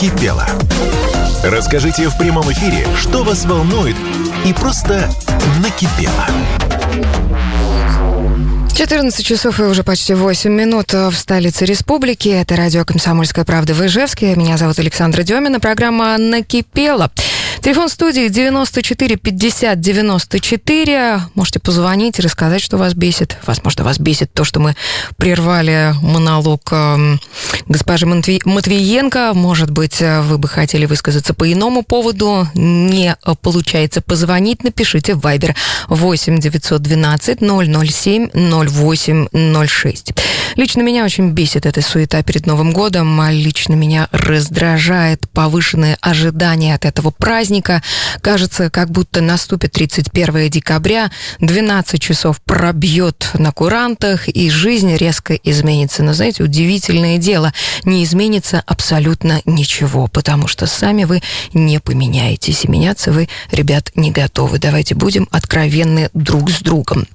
накипело. Расскажите в прямом эфире, что вас волнует и просто накипело. 14 часов и уже почти 8 минут в столице республики. Это радио «Комсомольская правда» в Ижевске. Меня зовут Александра Демина. Программа «Накипела». Телефон студии 94 50 94. Можете позвонить и рассказать, что вас бесит. Возможно, вас бесит то, что мы прервали монолог э, госпожи Матвиенко. Может быть, вы бы хотели высказаться по иному поводу. Не получается позвонить. Напишите в Viber 8 912 007 0806. Лично меня очень бесит эта суета перед Новым годом. Лично меня раздражает повышенные ожидания от этого праздника праздника. Кажется, как будто наступит 31 декабря, 12 часов пробьет на курантах, и жизнь резко изменится. Но, знаете, удивительное дело, не изменится абсолютно ничего, потому что сами вы не поменяетесь, и меняться вы, ребят, не готовы. Давайте будем откровенны друг с другом.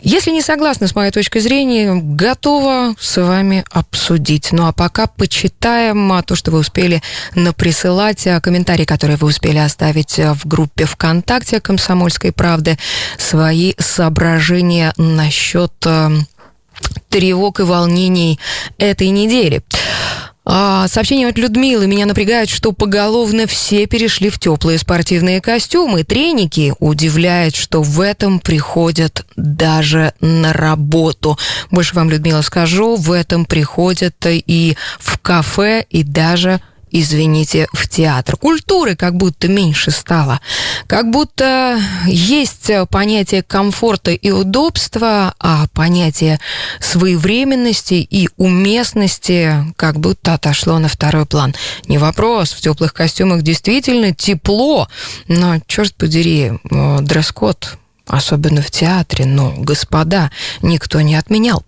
Если не согласны с моей точкой зрения, готова с вами обсудить. Ну а пока почитаем то, что вы успели наприсылать, а, комментарии, которые вы успели оставить а, в группе ВКонтакте «Комсомольской правды», свои соображения насчет а, тревог и волнений этой недели. А, сообщение от Людмилы. Меня напрягает, что поголовно все перешли в теплые спортивные костюмы. Треники удивляет, что в этом приходят даже на работу. Больше вам, Людмила, скажу, в этом приходят и в кафе, и даже извините, в театр. Культуры как будто меньше стало. Как будто есть понятие комфорта и удобства, а понятие своевременности и уместности как будто отошло на второй план. Не вопрос, в теплых костюмах действительно тепло, но, черт подери, дресс-код особенно в театре, но, господа, никто не отменял.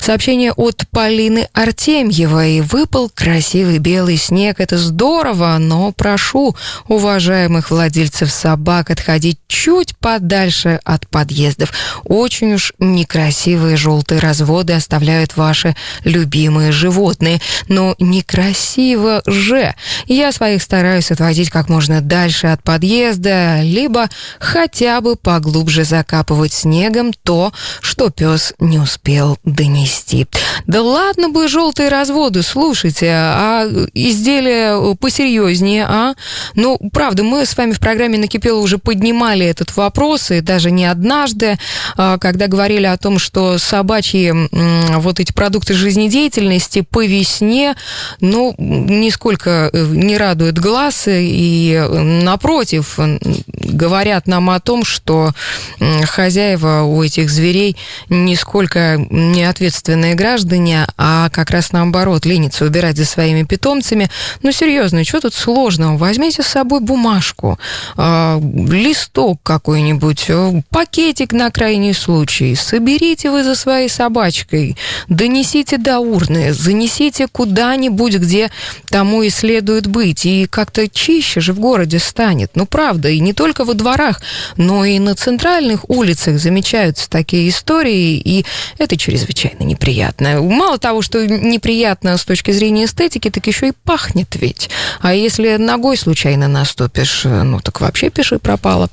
Сообщение от Полины Артемьевой. Выпал красивый белый снег. Это здорово, но прошу уважаемых владельцев собак отходить чуть подальше от подъездов. Очень уж некрасивые желтые разводы оставляют ваши любимые животные. Но некрасиво же. Я своих стараюсь отводить как можно дальше от подъезда, либо хотя бы поглубже закапывать снегом то, что пес не успел донести. Да ладно бы желтые разводы, слушайте, а изделия посерьезнее, а? Ну, правда, мы с вами в программе «Накипело» уже поднимали этот вопрос, и даже не однажды, а, когда говорили о том, что собачьи вот эти продукты жизнедеятельности по весне, ну, нисколько э, не радуют глаз, и напротив, говорят нам о том, что хозяева у этих зверей нисколько не ответственные граждане, а как раз наоборот, ленятся убирать за своими питомцами. Ну, серьезно, что тут сложного? Возьмите с собой бумажку, э, листок какой-нибудь, э, пакетик на крайний случай, соберите вы за своей собачкой, донесите до урны, занесите куда-нибудь, где тому и следует быть, и как-то чище же в городе станет. Ну, правда, и не только во дворах, но и на центральных улицах замечаются такие истории, и это чрезвычайно неприятно. Мало того, что неприятно с точки зрения эстетики, так еще и пахнет ведь. А если ногой случайно наступишь, ну так вообще пиши пропало.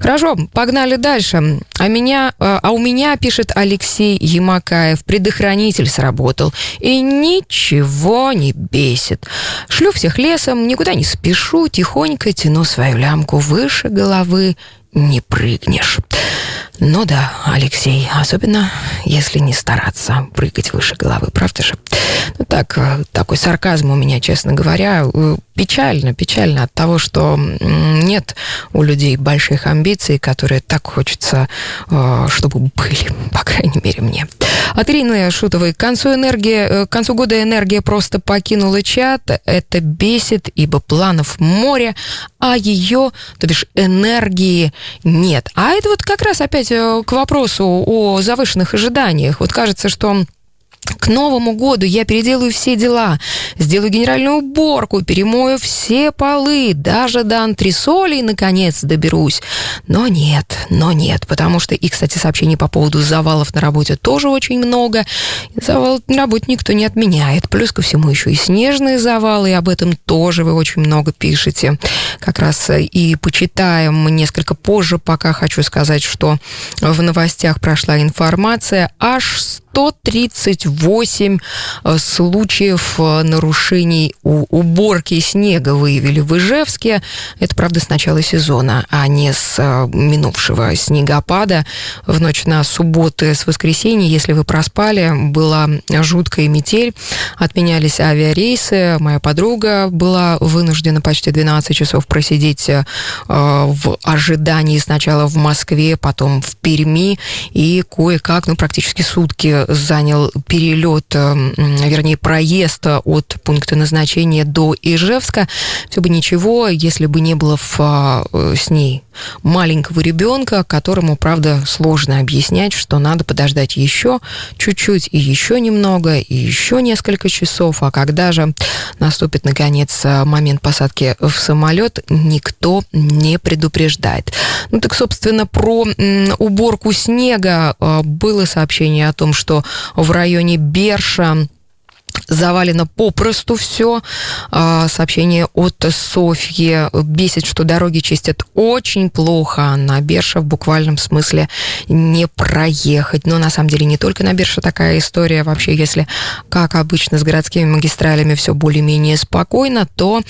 Хорошо, погнали дальше. А, меня, а, а у меня, пишет Алексей Ямакаев, предохранитель сработал. И ничего не бесит. Шлю всех лесом, никуда не спешу, тихонько тяну свою лямку выше головы, не прыгнешь. Ну да, Алексей, особенно если не стараться прыгать выше головы, правда же? Ну так, э, такой сарказм у меня, честно говоря, э, печально, печально от того, что нет у людей больших амбиций, которые так хочется, э, чтобы были, по крайней мере, мне. От Ирины Шутовой. К концу, энергии, к концу года энергия просто покинула чат. Это бесит, ибо планов море, а ее, то бишь энергии, нет. А это вот как раз опять к вопросу о завышенных ожиданиях. Вот кажется, что к Новому году я переделаю все дела, сделаю генеральную уборку, перемою все полы, даже до антресолей, наконец, доберусь. Но нет, но нет, потому что, и, кстати, сообщений по поводу завалов на работе тоже очень много. Завал на работе никто не отменяет. Плюс ко всему еще и снежные завалы, и об этом тоже вы очень много пишете. Как раз и почитаем несколько позже, пока хочу сказать, что в новостях прошла информация, аж 138 э, случаев э, нарушений уборки снега выявили в Ижевске. Это, правда, с начала сезона, а не с э, минувшего снегопада. В ночь на субботы с воскресенья, если вы проспали, была жуткая метель, отменялись авиарейсы. Моя подруга была вынуждена почти 12 часов просидеть в ожидании сначала в Москве, потом в Перми, и кое-как, ну, практически сутки занял перелет, э, вернее, проезд от пункта назначения до Ижевска. Все бы ничего, если бы не было в, э, с ней маленького ребенка, которому, правда, сложно объяснять, что надо подождать еще чуть-чуть и еще немного, и еще несколько часов, а когда же наступит, наконец, момент посадки в самолет, никто не предупреждает. Ну так, собственно, про уборку снега э, было сообщение о том, что в районе Берша завалено попросту все. А, сообщение от Софьи бесит, что дороги чистят очень плохо. На Берша в буквальном смысле не проехать. Но на самом деле не только на Берша такая история. Вообще, если, как обычно, с городскими магистралями все более-менее спокойно, то,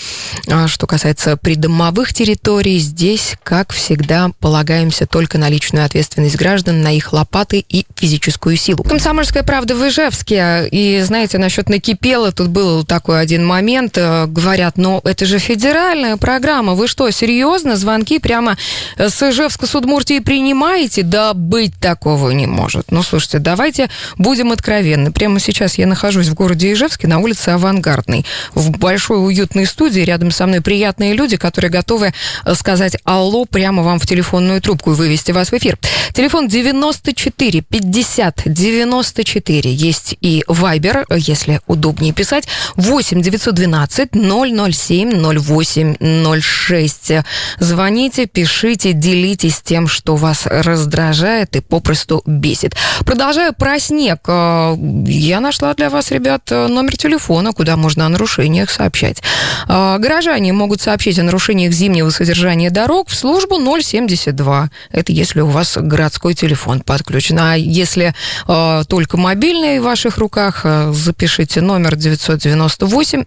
а, что касается придомовых территорий, здесь, как всегда, полагаемся только на личную ответственность граждан, на их лопаты и физическую силу. Комсомольская правда в Ижевске. И, знаете, насчет накипело. Тут был такой один момент. Э, говорят, ну, это же федеральная программа. Вы что, серьезно? Звонки прямо с Ижевска, Судмуртии принимаете? Да быть такого не может. Ну, слушайте, давайте будем откровенны. Прямо сейчас я нахожусь в городе Ижевске на улице Авангардной. В большой уютной студии. Рядом со мной приятные люди, которые готовы э, сказать алло прямо вам в телефонную трубку и вывести вас в эфир. Телефон 94 50 94. Есть и Вайбер, если удобнее писать. 8 912 007 08 06. Звоните, пишите, делитесь тем, что вас раздражает и попросту бесит. Продолжаю про снег. Э, я нашла для вас, ребят, номер телефона, куда можно о нарушениях сообщать. Э, горожане могут сообщить о нарушениях зимнего содержания дорог в службу 072. Это если у вас городской телефон подключен. А если э, только мобильный в ваших руках, запишите Пишите номер 998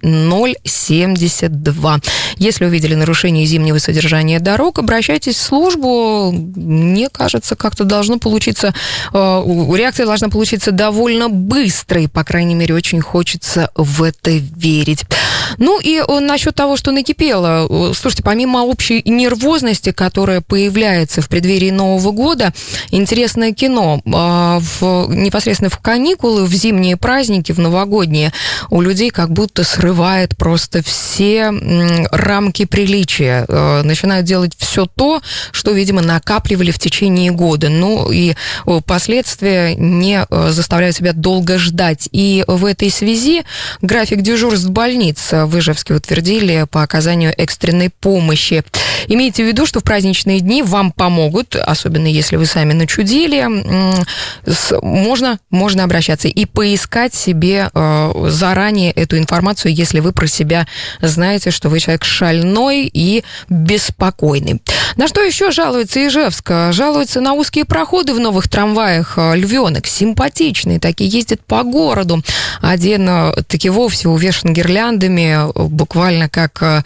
072. Если увидели нарушение зимнего содержания дорог, обращайтесь в службу. Мне кажется, как-то должно получиться, э, реакция должна получиться довольно быстрой. По крайней мере, очень хочется в это верить. Ну и э, насчет того, что накипело. Э, слушайте, помимо общей нервозности, которая появляется в преддверии Нового года, интересное кино. А, в, непосредственно в каникулы, в зимние праздники, в новогодние, у людей как будто срывает просто все рамки приличия. Э, начинают делать все то, что, видимо, накапливали в течение года. Ну и последствия не заставляют себя долго ждать. И в этой связи график дежурств больниц в Ижевске утвердили по оказанию экстренной помощи. Имейте в виду, что в праздничные дни вам помогут, особенно если вы сами начудили, можно, можно обращаться и поискать себе э, заранее эту информацию, если вы про себя знаете, что вы человек шальной и беспокойный. На что еще жалуется Ижевск? Жалуется на узкие проходы в новых трамваях львенок. Симпатичные такие, ездят по городу. Один э, таки вовсе увешан гирляндами, буквально как, э,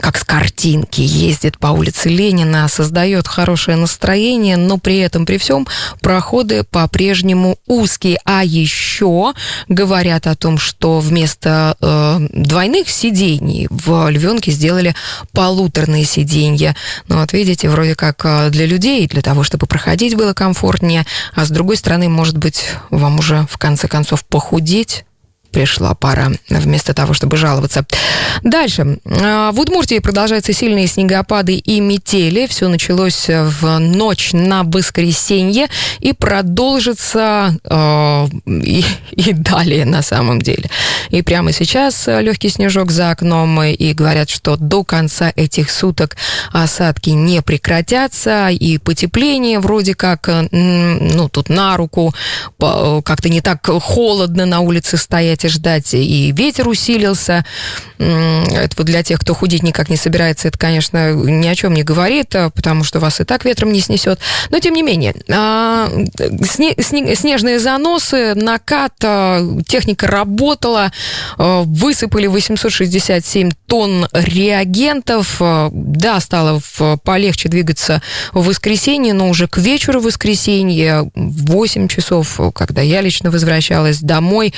как с картинки, ездит по улице Ленина, создает хорошее настроение, но при этом, при всем, проходы по-прежнему узкие. А еще говорят о том, что вместо э, двойных сидений в Львенке сделали полуторные сиденья. Ну вот видите, вроде как э, для людей, для того, чтобы проходить было комфортнее, а с другой стороны, может быть, вам уже в конце концов похудеть пришла пора вместо того, чтобы жаловаться. Дальше. В Удмуртии продолжаются сильные снегопады и метели. Все началось в ночь на воскресенье и продолжится э, и, и далее на самом деле. И прямо сейчас легкий снежок за окном, и говорят, что до конца этих суток осадки не прекратятся, и потепление вроде как, ну, тут на руку, как-то не так холодно на улице стоять и ждать, и ветер усилился. Это вот для тех, кто худеть никак не собирается, это, конечно, ни о чем не говорит, а, потому что вас и так ветром не снесет. Но, тем не менее, а, снежные заносы, накат, а, техника работала, высыпали 867 тонн реагентов. Да, стало полегче двигаться в воскресенье, но уже к вечеру воскресенья, в 8 часов, когда я лично возвращалась домой,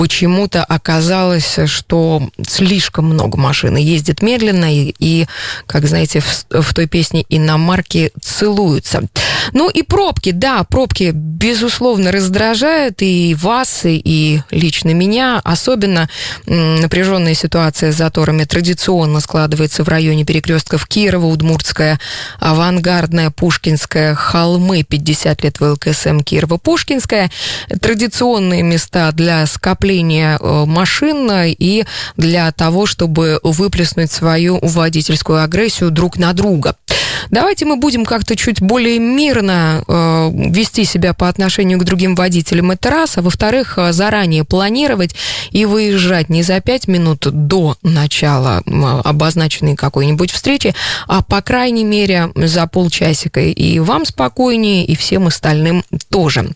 почему-то оказалось, что слишком много машин ездит медленно, и, и как знаете, в, в той песне иномарки целуются. Ну и пробки, да, пробки, безусловно, раздражают и вас, и лично меня. Особенно напряженная ситуация с заторами традиционно складывается в районе перекрестков Кирова, Удмуртская, Авангардная, Пушкинская, Холмы, 50 лет ВЛКСМ Кирова, Пушкинская. Традиционные места для скопления э, машин и для того, чтобы выплеснуть свою водительскую агрессию друг на друга. Давайте мы будем как-то чуть более мирно э, вести себя по отношению к другим водителям. Это раз. А во-вторых, э, заранее планировать и выезжать не за пять минут до начала э, обозначенной какой-нибудь встречи, а по крайней мере за полчасика. И вам спокойнее, и всем остальным тоже.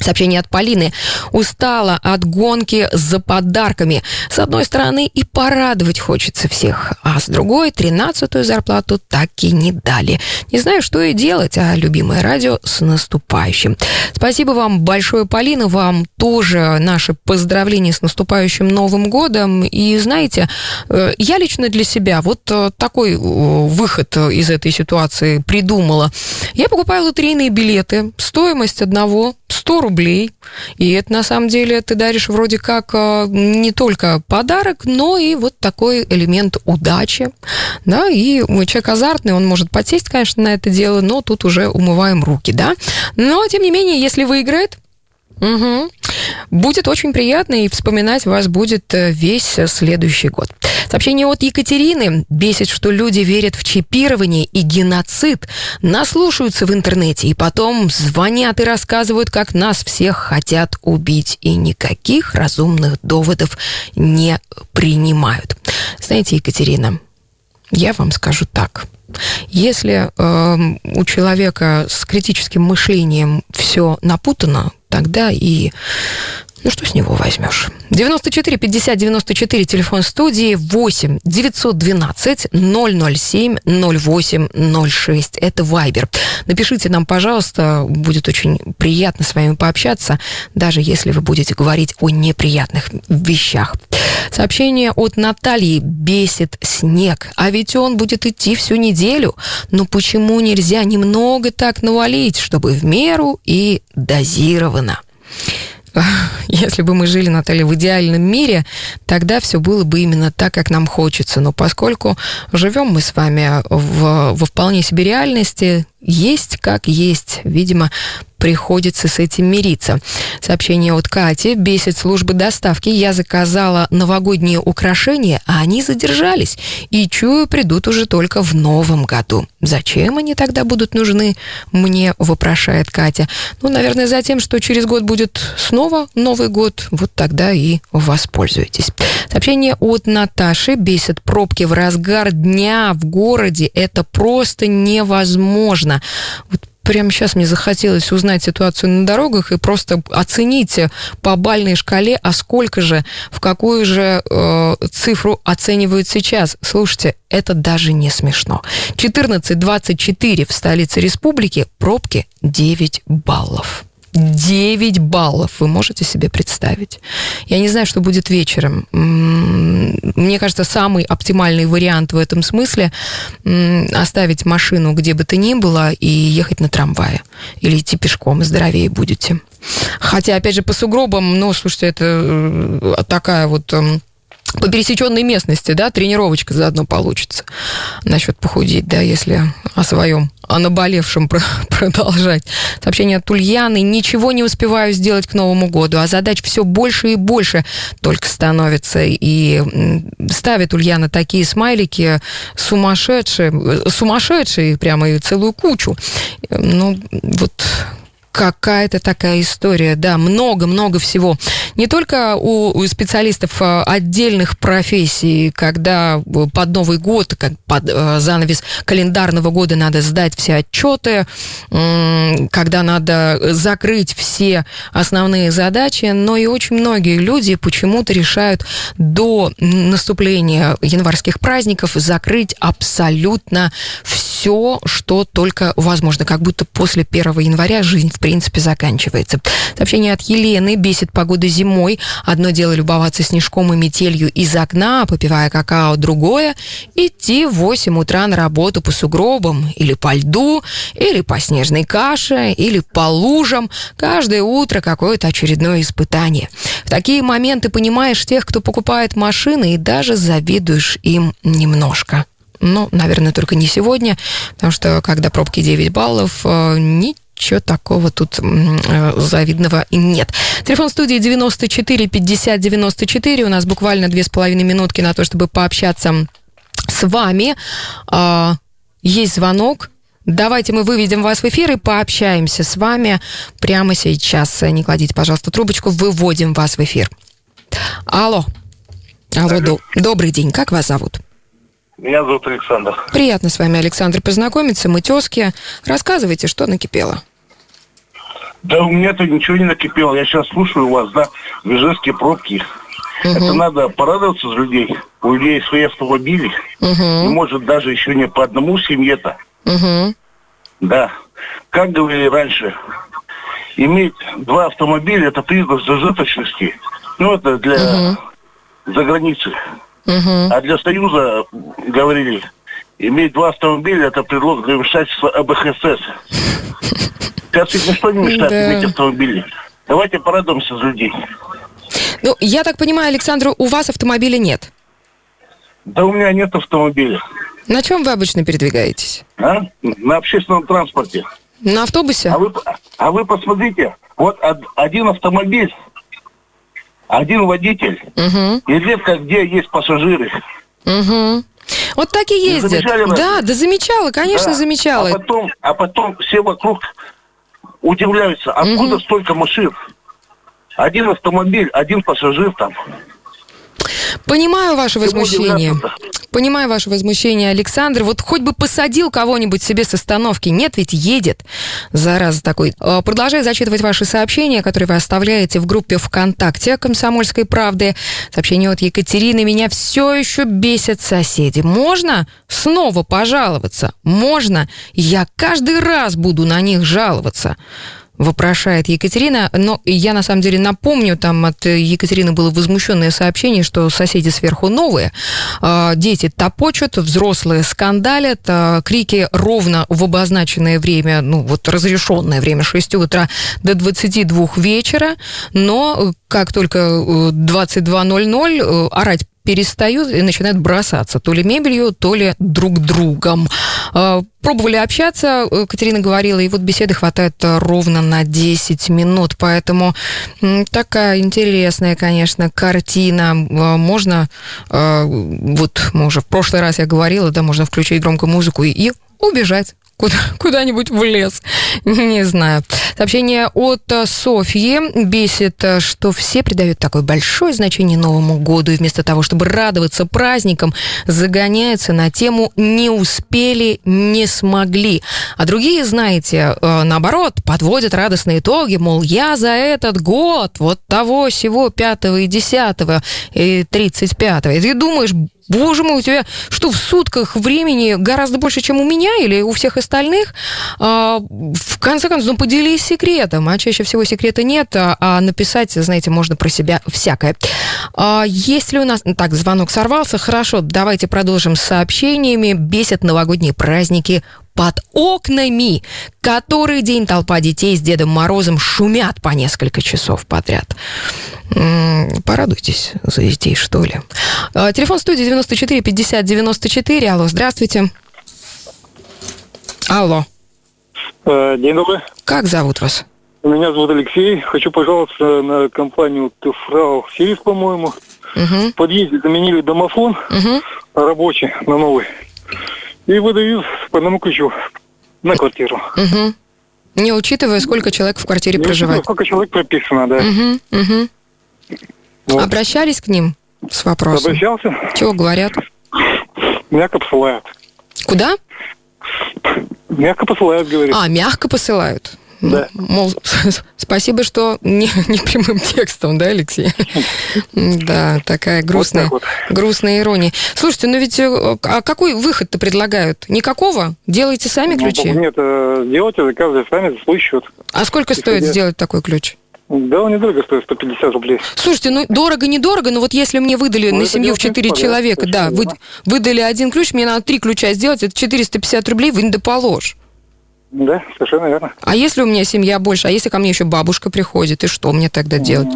Сообщение от Полины. Устала от гонки за подарками. С одной стороны, и порадовать хочется всех, а с другой, тринадцатую зарплату так и не дали. Не знаю, что и делать, а любимое радио с наступающим. Спасибо вам большое, Полина, вам тоже наши поздравления с наступающим Новым годом. И знаете, э, я лично для себя вот э, такой э, выход из этой ситуации придумала. Я покупаю лотерейные билеты. Стоимость одного 100 рублей. И это на самом деле ты даришь вроде как э, не только подарок, но и вот такой элемент удачи. Да, и человек азартный, он может потесть, конечно, на это дело, но тут уже умываем руки, да. Но, тем не менее, если выиграет, Угу. Будет очень приятно, и вспоминать вас будет э, весь следующий год. Сообщение от Екатерины. Бесит, что люди верят в чипирование и геноцид, наслушаются в интернете и потом звонят и рассказывают, как нас всех хотят убить, и никаких разумных доводов не принимают. Знаете, Екатерина, я вам скажу так. Если э, у человека с критическим мышлением все напутано, тогда и ну, что с него возьмешь? 94 50 94, телефон студии, 8 912 007 08 06. Это Вайбер. Напишите нам, пожалуйста, будет очень приятно с вами пообщаться, даже если вы будете говорить о неприятных вещах. Сообщение от Натальи. Бесит снег, а ведь он будет идти всю неделю. Но почему нельзя немного так навалить, чтобы в меру и дозированно? если бы мы жили, Наталья, в идеальном мире, тогда все было бы именно так, как нам хочется. Но поскольку живем мы с вами в, во вполне себе реальности, есть как есть. Видимо, приходится с этим мириться. Сообщение от Кати. Бесит службы доставки. Я заказала новогодние украшения, а они задержались. И чую, придут уже только в новом году. Зачем они тогда будут нужны? Мне вопрошает Катя. Ну, наверное, за тем, что через год будет снова Новый год. Вот тогда и воспользуйтесь. Сообщение от Наташи. Бесит пробки в разгар дня в городе. Это просто невозможно. Вот прямо сейчас мне захотелось узнать ситуацию на дорогах и просто оцените по бальной шкале, а сколько же, в какую же э, цифру оценивают сейчас. Слушайте, это даже не смешно. 14.24 в столице республики, пробки 9 баллов. 9 баллов. Вы можете себе представить? Я не знаю, что будет вечером. Мне кажется, самый оптимальный вариант в этом смысле оставить машину где бы то ни было и ехать на трамвае. Или идти пешком, здоровее будете. Хотя, опять же, по сугробам, ну, слушайте, это э, такая вот эм, по пересеченной местности, да, тренировочка заодно получится насчет похудеть, да, если о своем, о наболевшем продолжать. Сообщение от Ульяны. Ничего не успеваю сделать к Новому году, а задач все больше и больше только становится. И ставит Ульяна такие смайлики сумасшедшие, э, сумасшедшие прямо и целую кучу. Ну, вот какая-то такая история, да, много-много всего. Не только у, у специалистов а, отдельных профессий, когда под Новый год, как под э, занавес календарного года надо сдать все отчеты, когда надо закрыть все основные задачи, но и очень многие люди почему-то решают до наступления январских праздников закрыть абсолютно все, что только возможно, как будто после 1 января жизнь в принципе, заканчивается. Сообщение от Елены. Бесит погода зимой. Одно дело любоваться снежком и метелью из окна, попивая какао. Другое – идти в 8 утра на работу по сугробам или по льду, или по снежной каше, или по лужам. Каждое утро какое-то очередное испытание. В такие моменты понимаешь тех, кто покупает машины, и даже завидуешь им немножко. Ну, наверное, только не сегодня, потому что когда пробки 9 баллов, э, ничего ничего такого тут э, завидного нет. Телефон студии 94 50 94. У нас буквально две с половиной минутки на то, чтобы пообщаться с вами. Э, есть звонок. Давайте мы выведем вас в эфир и пообщаемся с вами прямо сейчас. Не кладите, пожалуйста, трубочку. Выводим вас в эфир. Алло. Алло, до, добрый день. Как вас зовут? Меня зовут Александр. Приятно с вами, Александр, познакомиться. Мы тезки. Рассказывайте, что накипело. Да у меня-то ничего не накипело. Я сейчас слушаю вас, да, в Ижевске пробки. Угу. Это надо порадоваться за людей. У людей свои автомобили. Угу. И может даже еще не по одному семье-то. Угу. Да. Как говорили раньше, иметь два автомобиля это признак зажиточности. Ну, это для угу. за границей. Угу. А для Союза говорили, иметь два автомобиля это предлог для вмешательства АБХСС. Сейчас ведь ничто не мешает да. иметь автомобили. Давайте порадуемся за людей. Ну, я так понимаю, Александр, у вас автомобиля нет? Да у меня нет автомобиля. На чем вы обычно передвигаетесь? А? На общественном транспорте. На автобусе? А вы, а вы посмотрите, вот один автомобиль, один водитель, угу. и редко где есть пассажиры. Угу. Вот так и ездят. Да, да замечала, конечно, да. замечала. А потом, а потом все вокруг удивляются, откуда угу. столько машин? Один автомобиль, один пассажир там. Понимаю ваше возмущение. Понимаю ваше возмущение, Александр. Вот хоть бы посадил кого-нибудь себе с остановки. Нет, ведь едет. Зараза такой. А, продолжаю зачитывать ваши сообщения, которые вы оставляете в группе ВКонтакте «Комсомольской правды». Сообщение от Екатерины. Меня все еще бесят соседи. Можно снова пожаловаться? Можно. Я каждый раз буду на них жаловаться вопрошает Екатерина. Но я на самом деле напомню, там от Екатерины было возмущенное сообщение, что соседи сверху новые. А, дети топочут, взрослые скандалят, а, крики ровно в обозначенное время, ну вот разрешенное время 6 утра до 22 вечера, но как только 22.00 э, орать перестают и начинают бросаться то ли мебелью, то ли друг другом. А, пробовали общаться, э, Катерина говорила, и вот беседы хватает э, ровно на 10 минут, поэтому такая интересная, конечно, картина. Можно, вот мы уже в прошлый раз я говорила, да, можно включить громкую музыку и убежать куда, куда-нибудь в лес. Не знаю. Сообщение от э, Софьи бесит, э, что все придают такое большое значение Новому году, и вместо того, чтобы радоваться праздникам, загоняются на тему «не успели, не смогли». А другие, знаете, э, наоборот, подводят радостные итоги, мол, я за этот год вот того, всего, пятого и десятого и тридцать пятого. И ты думаешь, боже мой, у тебя что, в сутках времени гораздо больше, чем у меня или у всех остальных? А, в конце концов, ну, поделись секретом, а чаще всего секрета нет, а, а написать, знаете, можно про себя всякое. А, есть ли у нас... Так, звонок сорвался, хорошо, давайте продолжим с сообщениями. Бесят новогодние праздники под окнами. Который день толпа детей с Дедом Морозом шумят по несколько часов подряд. Порадуйтесь за детей, что ли. А, телефон студии 94 50 94. Алло, здравствуйте. Алло. Э, день добрый. Как зовут вас? Меня зовут Алексей. Хочу пожаловаться на компанию Тефрау Сирис, по-моему. Угу. В подъезде заменили домофон угу. рабочий на новый. И выдают по одному ключу на квартиру. Угу. Не учитывая, сколько человек в квартире Не проживает. сколько человек прописано, да. Угу, угу. Вот. Обращались к ним с вопросом? Обращался. Чего говорят? Мягко посылают. Куда? Мягко посылают, говорит. А, мягко посылают. Да. Мол, спасибо, что не, не прямым текстом, да, Алексей? Да, такая грустная, вот вот. грустная ирония. Слушайте, ну ведь э, а какой выход-то предлагают? Никакого? Делайте сами ну, ключи? Нет, э, делайте, заказывайте сами за свой счет. А сколько стоит сделать такой ключ? Да, он недорого стоит, 150 рублей. Слушайте, ну дорого-недорого, но вот если мне выдали ну, на семью в 4 человека, да, вы, выдали один ключ, мне надо три ключа сделать, это 450 рублей, вы не доположь. Да, совершенно верно. А если у меня семья больше, а если ко мне еще бабушка приходит, и что мне тогда делать?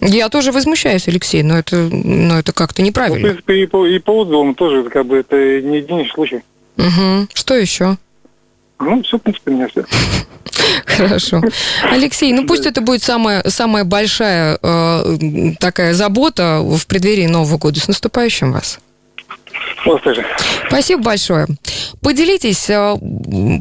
Я тоже возмущаюсь, Алексей, но это, но это как-то неправильно. Ну, в принципе, и по, и по отзывам тоже, как бы, это не единичный случай. Угу. Что еще? Ну, все, в принципе, у меня все. Хорошо. Алексей, ну пусть это будет самая, самая большая э, такая забота в преддверии Нового года. С наступающим вас! Тоже. Спасибо большое. Поделитесь, э,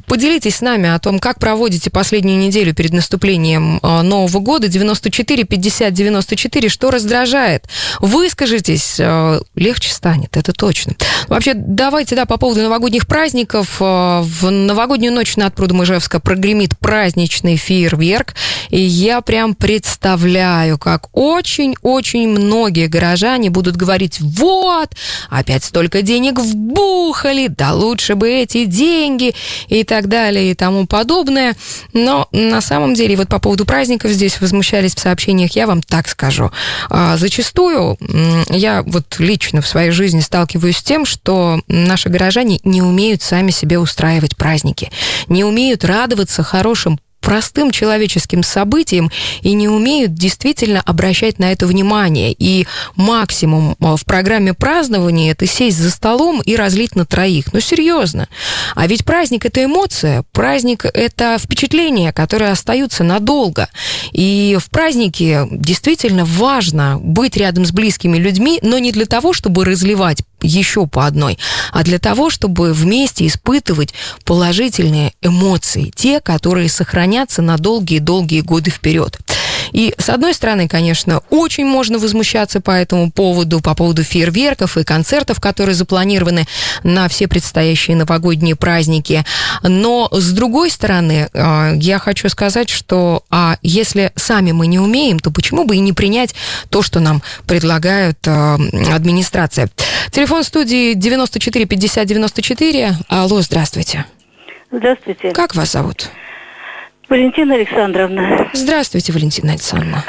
поделитесь с нами о том, как проводите последнюю неделю перед наступлением э, Нового года. 94 50 94. Что раздражает? Выскажитесь, э, легче станет, это точно. Вообще, давайте, да, по поводу новогодних праздников. В новогоднюю ночь над прудом Ижевска прогремит праздничный фейерверк. И я прям представляю, как очень-очень многие горожане будут говорить, вот, опять столько денег вбухали, да лучше бы эти деньги и так далее и тому подобное. Но на самом деле, вот по поводу праздников здесь возмущались в сообщениях, я вам так скажу. А, зачастую я вот лично в своей жизни сталкиваюсь с тем, что наши горожане не умеют сами себе устраивать праздники, не умеют радоваться хорошим простым человеческим событиям и не умеют действительно обращать на это внимание. И максимум а, в программе празднования это сесть за столом и разлить на троих. Ну, серьезно. А ведь праздник – это эмоция, праздник – это впечатления, которые остаются надолго. И в празднике действительно важно быть рядом с близкими людьми, но не для того, чтобы разливать еще по одной, а для того, чтобы вместе испытывать положительные эмоции, те, которые сохранятся на долгие-долгие годы вперед. И, с одной стороны, конечно, очень можно возмущаться по этому поводу, по поводу фейерверков и концертов, которые запланированы на все предстоящие новогодние праздники. Но, с другой стороны, э, я хочу сказать, что а если сами мы не умеем, то почему бы и не принять то, что нам предлагает э, администрация? Телефон студии 94 50 94. Алло, здравствуйте. Здравствуйте. Как вас зовут? Валентина Александровна. Здравствуйте, Валентина Александровна.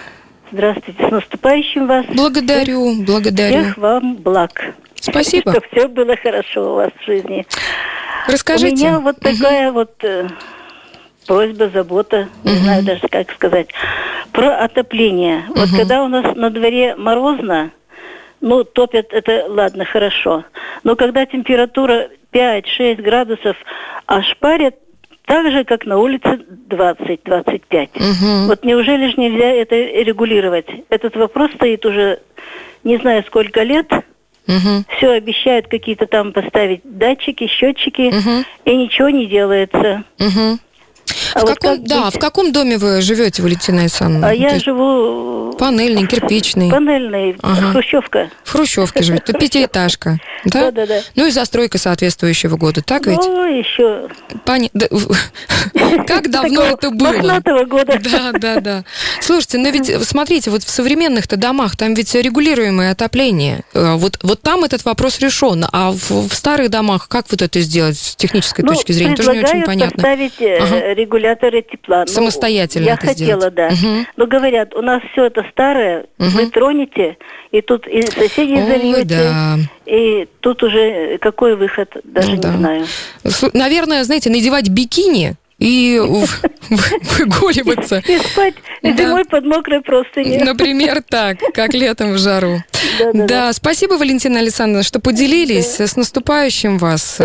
Здравствуйте, с наступающим вас. Благодарю, всех, благодарю. Всех вам благ. Спасибо. Чтобы все было хорошо у вас в жизни. Расскажите. У меня вот такая угу. вот э, просьба, забота, угу. не знаю даже как сказать, про отопление. Угу. Вот когда у нас на дворе морозно, ну, топят, это ладно, хорошо. Но когда температура 5-6 градусов, аж парят, так же, как на улице 20-25. Угу. Вот неужели же нельзя это регулировать? Этот вопрос стоит уже не знаю сколько лет. Угу. Все обещают какие-то там поставить датчики, счетчики, угу. и ничего не делается. Угу. А в вот каком, как да, в каком доме вы живете, Валентина Александровна? А я живу... Панельный, кирпичный. Панельный, ага. хрущевка. В хрущевке живете, пятиэтажка. Да? да, да, да. Ну и застройка соответствующего года, так ведь? Ну, еще... Пани... Как давно это было? года. Да, да, да. Слушайте, но ведь, смотрите, вот в современных-то домах, там ведь регулируемое отопление. Э, вот, вот там этот вопрос решен. А в, в старых домах как вот это сделать с технической ну, точки зрения? Тоже не очень понятно. поставить э, ага. Регуляторы тепла. Ну, Самостоятельно Я это хотела, сделать. да. Угу. Но говорят, у нас все это старое, угу. вы тронете, и тут и соседей Ой, зальете, да. и тут уже какой выход, даже ну, не да. знаю. Наверное, знаете, надевать бикини и выгуливаться. И спать зимой под мокрой простыней. Например, так, как летом в жару. Да, спасибо, Валентина Александровна, что поделились. С наступающим вас.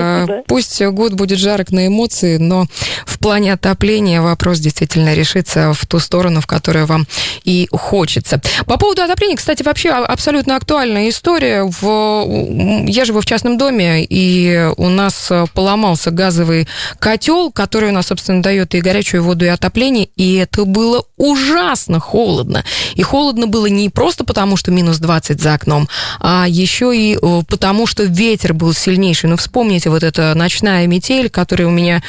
Пусть год будет жарок на эмоции, но в плане отопления вопрос действительно решится в ту сторону, в которую вам и хочется. По поводу отопления, кстати, вообще абсолютно актуальная история. В... Я живу в частном доме, и у нас поломался газовый котел, который у нас, собственно, дает и горячую воду, и отопление, и это было ужасно холодно. И холодно было не просто потому, что минус 20 за окном, а еще и э, потому, что ветер был сильнейший. Ну, вспомните вот эта ночная метель, которая у меня,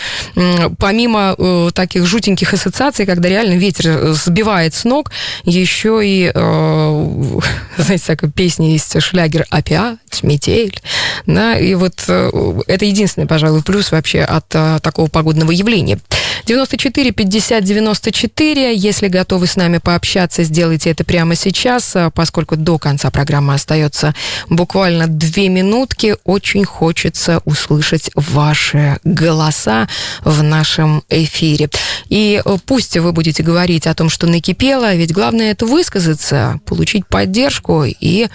помимо э, таких жутеньких ассоциаций, когда реально ветер э, сбивает с ног, еще и, знаете, такая песня есть, шлягер «Опять метель». Да, и вот это единственный, пожалуй, плюс вообще от такого погодного явления. 94 50 94. Если готовы с нами пообщаться, сделайте это прямо сейчас, а, поскольку до конца программы остается буквально две минутки. Очень хочется услышать ваши голоса в нашем эфире. И э, пусть вы будете говорить о том, что накипело, ведь главное это высказаться, получить поддержку и,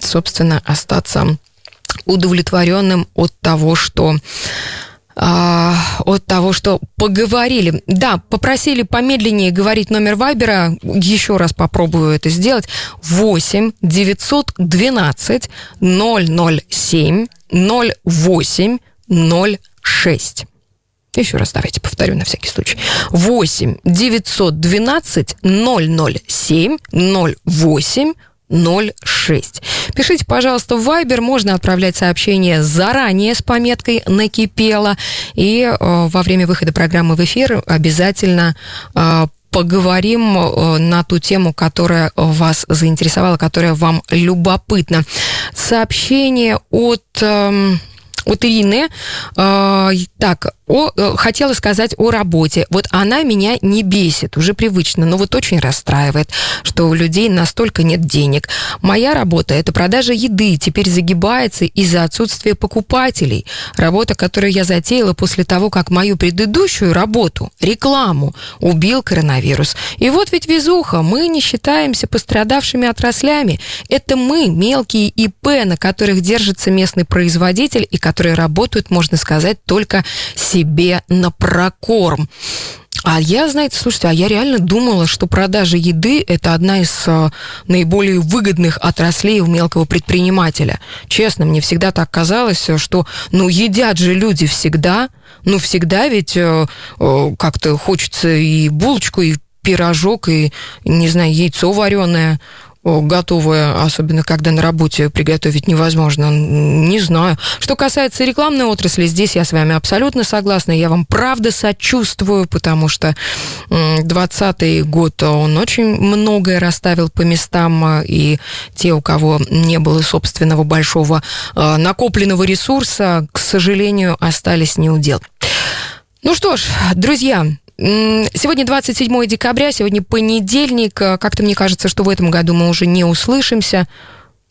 собственно, остаться удовлетворенным от того, что а, от того, что поговорили. Да, попросили помедленнее говорить номер Вайбера. Еще раз попробую это сделать. 8 912 007 08 06. Еще раз давайте повторю на всякий случай. 8 912 007 08 06. Пишите, пожалуйста, в Viber. Можно отправлять сообщение заранее с пометкой «Накипело». И э, во время выхода программы в эфир обязательно э, поговорим э, на ту тему, которая вас заинтересовала, которая вам любопытна. Сообщение от... Э, от Ирины. Э, так, о, э, хотела сказать о работе. Вот она меня не бесит, уже привычно, но вот очень расстраивает, что у людей настолько нет денег. Моя работа – это продажа еды, теперь загибается из-за отсутствия покупателей. Работа, которую я затеяла после того, как мою предыдущую работу, рекламу, убил коронавирус. И вот ведь везуха, мы не считаемся пострадавшими отраслями. Это мы, мелкие ИП, на которых держится местный производитель и которые работают, можно сказать, только себе на прокорм. А я, знаете, слушайте, а я реально думала, что продажа еды – это одна из а, наиболее выгодных отраслей у мелкого предпринимателя. Честно, мне всегда так казалось, что, ну, едят же люди всегда, ну, всегда ведь э, э, как-то хочется и булочку, и пирожок, и, не знаю, яйцо вареное готовое, особенно когда на работе приготовить невозможно, не знаю. Что касается рекламной отрасли, здесь я с вами абсолютно согласна. Я вам правда сочувствую, потому что 2020 год, он очень многое расставил по местам, и те, у кого не было собственного большого а, накопленного ресурса, к сожалению, остались неудел. Ну что ж, друзья, Сегодня 27 декабря, сегодня понедельник. Э, как-то мне кажется, что в этом году мы уже не услышимся.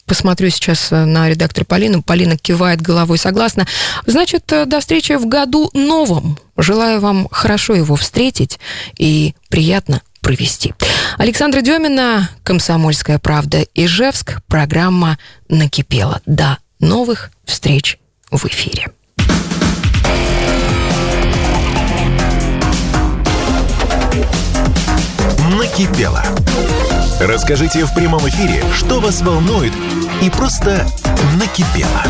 Посмотрю сейчас э, на редактора Полину. Полина кивает головой согласно. Значит, э, до встречи в году новом. Желаю вам хорошо его встретить и приятно провести. Александра Демина, «Комсомольская правда», Ижевск, программа «Накипела». До новых встреч в эфире. Накипело. Расскажите в прямом эфире, что вас волнует и просто накипело.